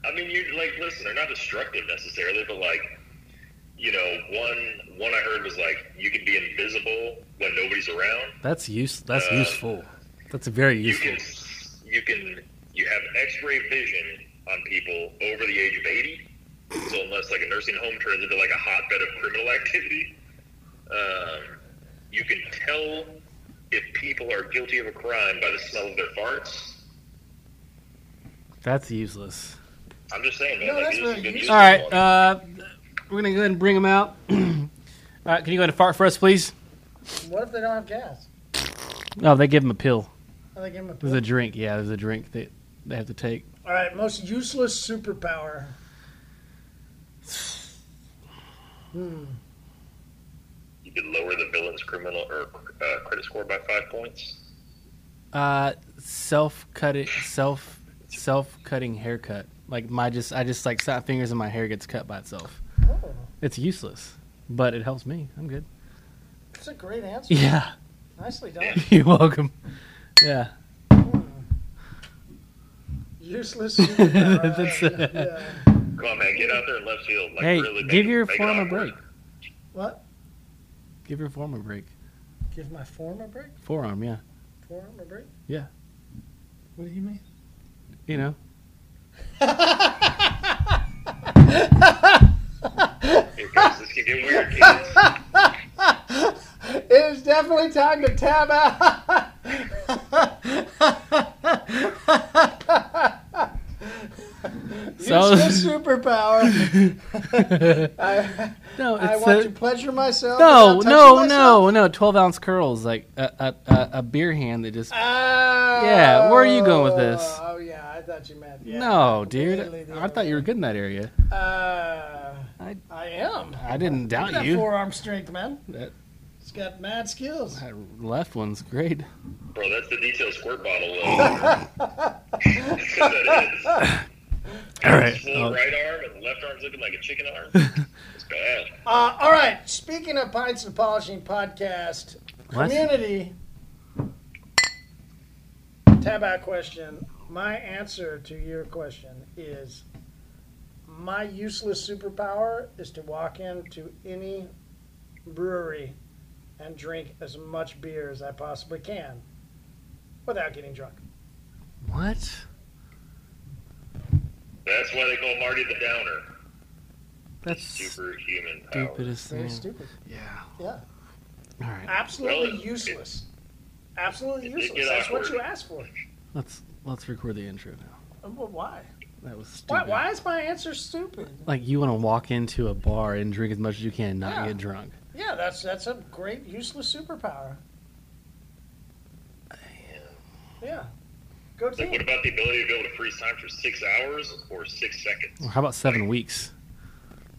I mean, you like listen. They're not destructive necessarily, but like, you know, one one I heard was like you can be invisible when nobody's around. That's use. That's Uh, useful. That's very You useful. can you can you have X-ray vision on people over the age of eighty. So unless like a nursing home turns into like a hotbed of criminal activity, um, you can tell if people are guilty of a crime by the smell of their farts. That's useless. I'm just saying, man. No, like, that's these are very good useful. All right, uh, we're gonna go ahead and bring them out. All right, can you go ahead and fart for us, please? What if they don't have gas? Oh, they give them a pill. Are they give 'em a pill. There's a drink. Yeah, there's a drink that they have to take. All right, most useless superpower. Hmm. you could lower the villain's criminal or uh, credit score by five points. Uh, self cutting, self self cutting haircut. Like my just, I just like snap fingers and my hair gets cut by itself. Oh, It's useless, but it helps me. I'm good. that's a great answer. Yeah, Nicely done. you're welcome. Yeah. Useless superpower. That's, yeah. Come on, man, get out there in left field. Like, Hey, really give it- your form a awkward. break. What? Give your form a break. Give my forearm a break? Forearm, yeah. Forearm a break? Yeah. What do you mean? You know. It is definitely time to tab out. So- Your superpower. I, no, I want the- to pleasure myself. no, no, touching no, no. Twelve ounce curls, like a a, a, a beer hand that just. Oh, Yeah, where are you going with this? Oh yeah, I thought you meant. Yeah, no, dude. completely the I thought you were good in that area. Uh, I- I am. I didn't Look doubt that you. forearm strength, man. That, It's got mad skills. that left one's great. Bro, that's the detail squirt bottle. That's what that is. All right. Full Oh, right arm and left arm's looking like a chicken arm. It's bad. Uh, all right. Speaking of pints and polishing podcast What? community, tab out question. My answer to your question is my useless superpower is to walk into any brewery and drink as much beer as I possibly can without getting drunk. what? That's why they call Marty the Downer. That's Superhuman power. stupidest Very thing. stupid. Yeah. Yeah. All right. Absolutely Well, it- useless. Absolutely it did useless. get That's what you asked for. Let's let's record the intro now. Uh, Well, why? That was stupid. why is my answer stupid? Like you want to walk into a bar and drink as much as you can, and not Yeah. get drunk. Yeah, that's that's a great useless superpower. Yeah. Go Like, what about the ability to be able to freeze time for six hours or six seconds? Or how about seven weeks?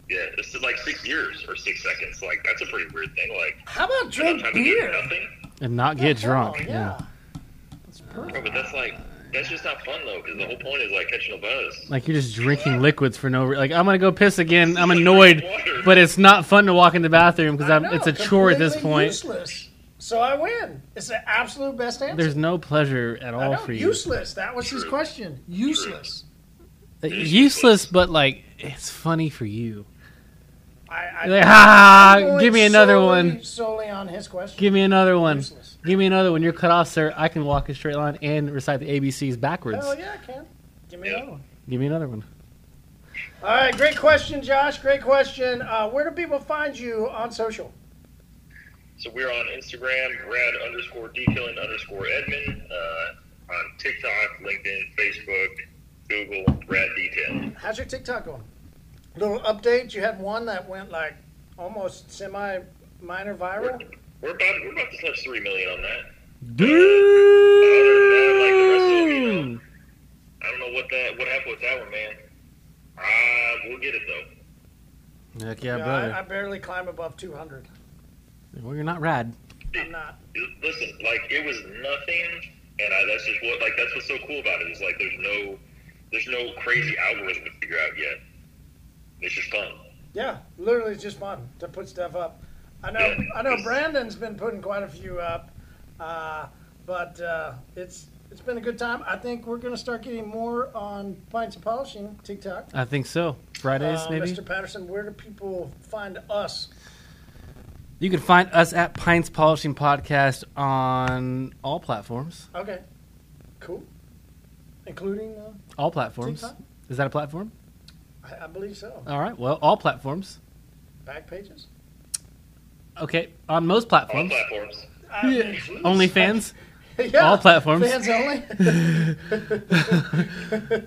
Yeah, this is like six years or six seconds. Like, that's a pretty weird thing. Like, How about drink time to do beer? And not Yeah, get hell, drunk. Yeah. That's Bro, perfect. but that's like, that's just not fun though, because the whole point is like catching a buzz. Like you're just drinking liquids for no. Re- like I'm gonna go piss again. I'm annoyed, but it's not fun to walk in the bathroom because I I'm. know, It's a chore at this point. Useless. So I win. It's the absolute best answer. There's no pleasure at all know, for you. useless. That was his question. Useless. Uh, Useless, but like it's funny for you. I, I like, ha! I'm Give me another solely- one. Solely on his question. Give me another one. Useless. Give me another one. You're cut off, sir. I can walk a straight line and recite the ABCs backwards. Oh yeah, I can. Give me Yeah. another one. Give me another one. All right, great question, Josh. Great question. Uh, where do people find you on social? So we're on Instagram, Brad underscore detailing underscore Edmund, uh, on TikTok, LinkedIn, Facebook, Google, Brad Detailing. How's your TikTok going? Little update. You had one that went like almost semi minor We're, viral. we're about we're about to touch three million on that. Dude. I don't know what that what happened with that one, man. Uh, we'll get it though. Heck yeah, Yeah, brother. I, I barely climb above 200. well, you're not rad. I'm not. Listen, like it was nothing, and I, that's just what like that's what's so cool about it is like there's no there's no crazy algorithm to figure out yet. It's just fun. Yeah, literally it's just fun to put stuff up. I know. Yeah. I know. Brandon's been putting quite a few up, uh, but uh, it's it's been a good time. I think we're going to start getting more on pints and polishing TikTok. I think so. Fridays, Uh, maybe. Mr. Patterson, where do people find us? You can find us at Pints Polishing Podcast on all platforms. Okay, cool. Including, uh, All platforms. TikTok? Is that a platform? I, I believe so. All right. Well, all platforms. Back pages. Okay. On most platforms. All platforms. platforms. I mean, Yeah. OnlyFans. yeah, all platforms. Fans only.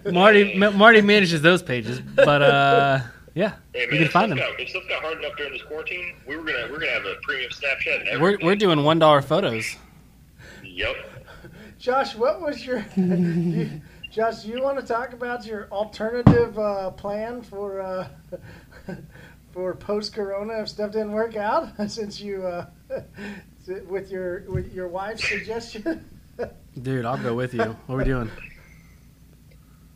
Marty Ma- Marty manages those pages, but uh, yeah, Hey you can if find them. got, if stuff got hard enough during this quarantine, we were gonna we're gonna have a premium Snapchat. And We're we're doing one dollar photos. Yep. Josh, what was your? you, Josh, you want to talk about your alternative uh, plan for uh, for post Corona if stuff didn't work out since you uh, with your with your wife's suggestion? Dude, I'll go with you. What are we doing?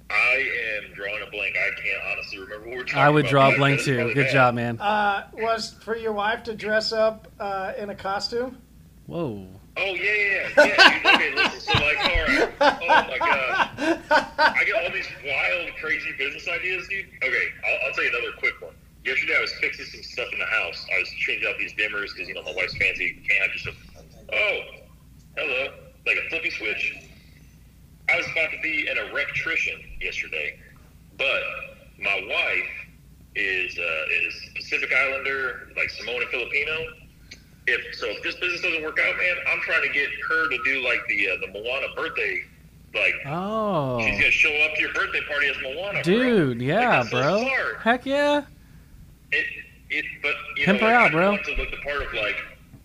I am drawing a blank. I can't honestly remember what we're talking I would about, draw a blank too. Good bad. job, man. Uh, was for your wife to dress up uh, in a costume? Whoa. Oh yeah, yeah, yeah. yeah okay, listen. So like, all right. Oh my god, I get all these wild, crazy business ideas, dude. Okay, I'll, I'll tell you another quick one. Yesterday, I was fixing some stuff in the house. I was changing out these dimmers because you know my wife's fancy. Can't have just a oh, hello, like a flippy switch. I was about to be an electrician yesterday, but my wife is uh, is Pacific Islander, like Samoan Filipino if so if this business doesn't work out, man, I'm trying to get her to do like the uh, the Moana birthday Like Oh, she's gonna show up to your birthday party as Moana, dude, Like, yeah, so bro. smart. Heck yeah. It, it, but you Pimp know, her I out, bro. to look the part of like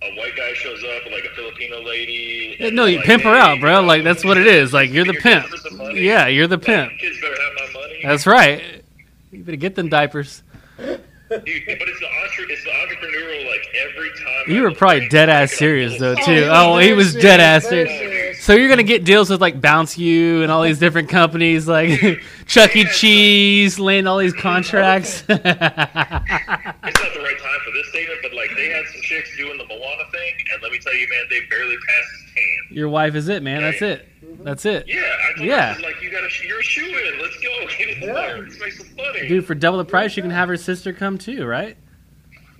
a white guy shows up with like a Filipino lady. Yeah, No, you like, pimp her out, bro. Like that's what it is. Like you're the pimp. kids for some money. Yeah, you're the Like, pimp. Kids better have my money. That's right. You better get them diapers. Dude, but it's the entre- it's the entrepreneurial like every time. You I were probably dead ass serious little- though Oh, too. he was Oh, he was serious, dead ass serious. serious. So you're gonna get deals with like Bounce You and all these different companies like Chuck E. Cheese, land all these contracts. It's not the right time for this statement, but like they had some chicks doing the Moana thing, and let me tell you, man, they barely passed his tan. Your wife is it, man. That's it. Mm-hmm. That's it. Yeah, I told Yeah. her, like you got to, you're a shoe in. Let's go. Get in Yeah. there. Let's make some money. Dude, for double the price, you can have her sister come too, right?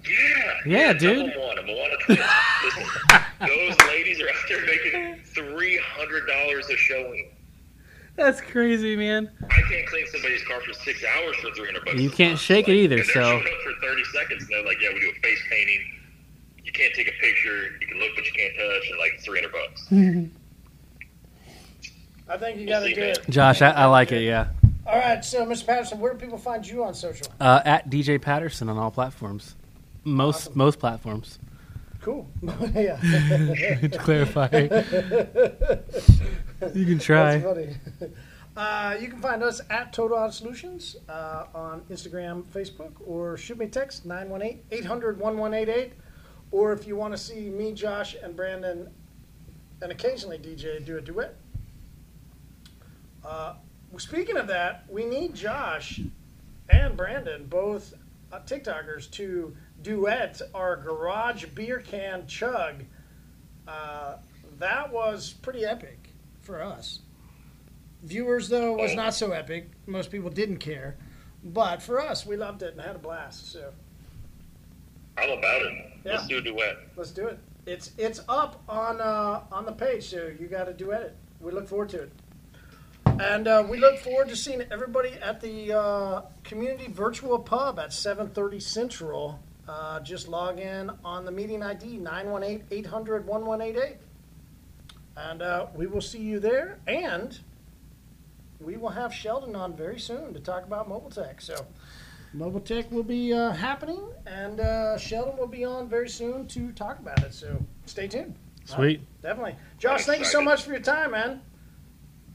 Yeah, Yeah, double dude. Moana, Moana. Listen, those ladies are out there making three hundred dollars a showing. That's crazy, man. I can't clean somebody's car for six hours for three hundred bucks. You can't month. shake it either, and so- up for thirty seconds. And they're like, "Yeah, we do a face painting. You can't take a picture. You can look, but you can't touch, and like three hundred bucks." I think you got to see, do man. it. Josh, I, I like it. Yeah. All right, so Mr. Patterson, where do people find you on social? Uh, at DJ Patterson on all platforms, most Awesome. most platforms. Cool. yeah. to clarify, you can try. That's funny. Uh, you can find us at Total Auto Solutions uh, on Instagram, Facebook, or shoot me a text 918 800 1188. Or if you want to see me, Josh, and Brandon, and occasionally DJ do a duet. Uh, speaking of that, we need Josh and Brandon, both uh, TikTokers, to duet our garage beer can chug. Uh, that was pretty epic for us. Viewers, though, was not so epic. Most people didn't care. But for us, we loved it and had a blast. So I'm about it. Let's Yeah. do a duet. let's do it. It's it's up on uh, on the page, so you got to duet it. We look forward to it, and uh, we look forward to seeing everybody at the uh, community virtual pub at 7:30 Central. Uh, just log in on the meeting ID 918-800-1188, and uh, we will see you there. And we will have Sheldon on very soon to talk about mobile tech. So. Mobile Tech will be uh, happening, and uh, Sheldon will be on very soon to talk about it. So stay tuned. Sweet. Definitely. Josh, thank you so much for your time, man.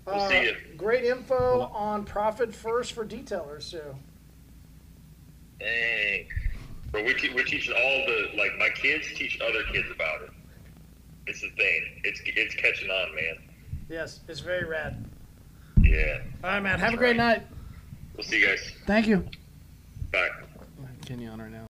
We'll Uh, see you. Great info on Profit First for detailers. So Dang. But we te- we're teaching all the like my kids teach other kids about it. It's the thing. It's it's catching on, man. yes, it's very rad. Yeah. All right, man. Have a great night. We'll see you guys. Thank you. Bye. Kenny on right now.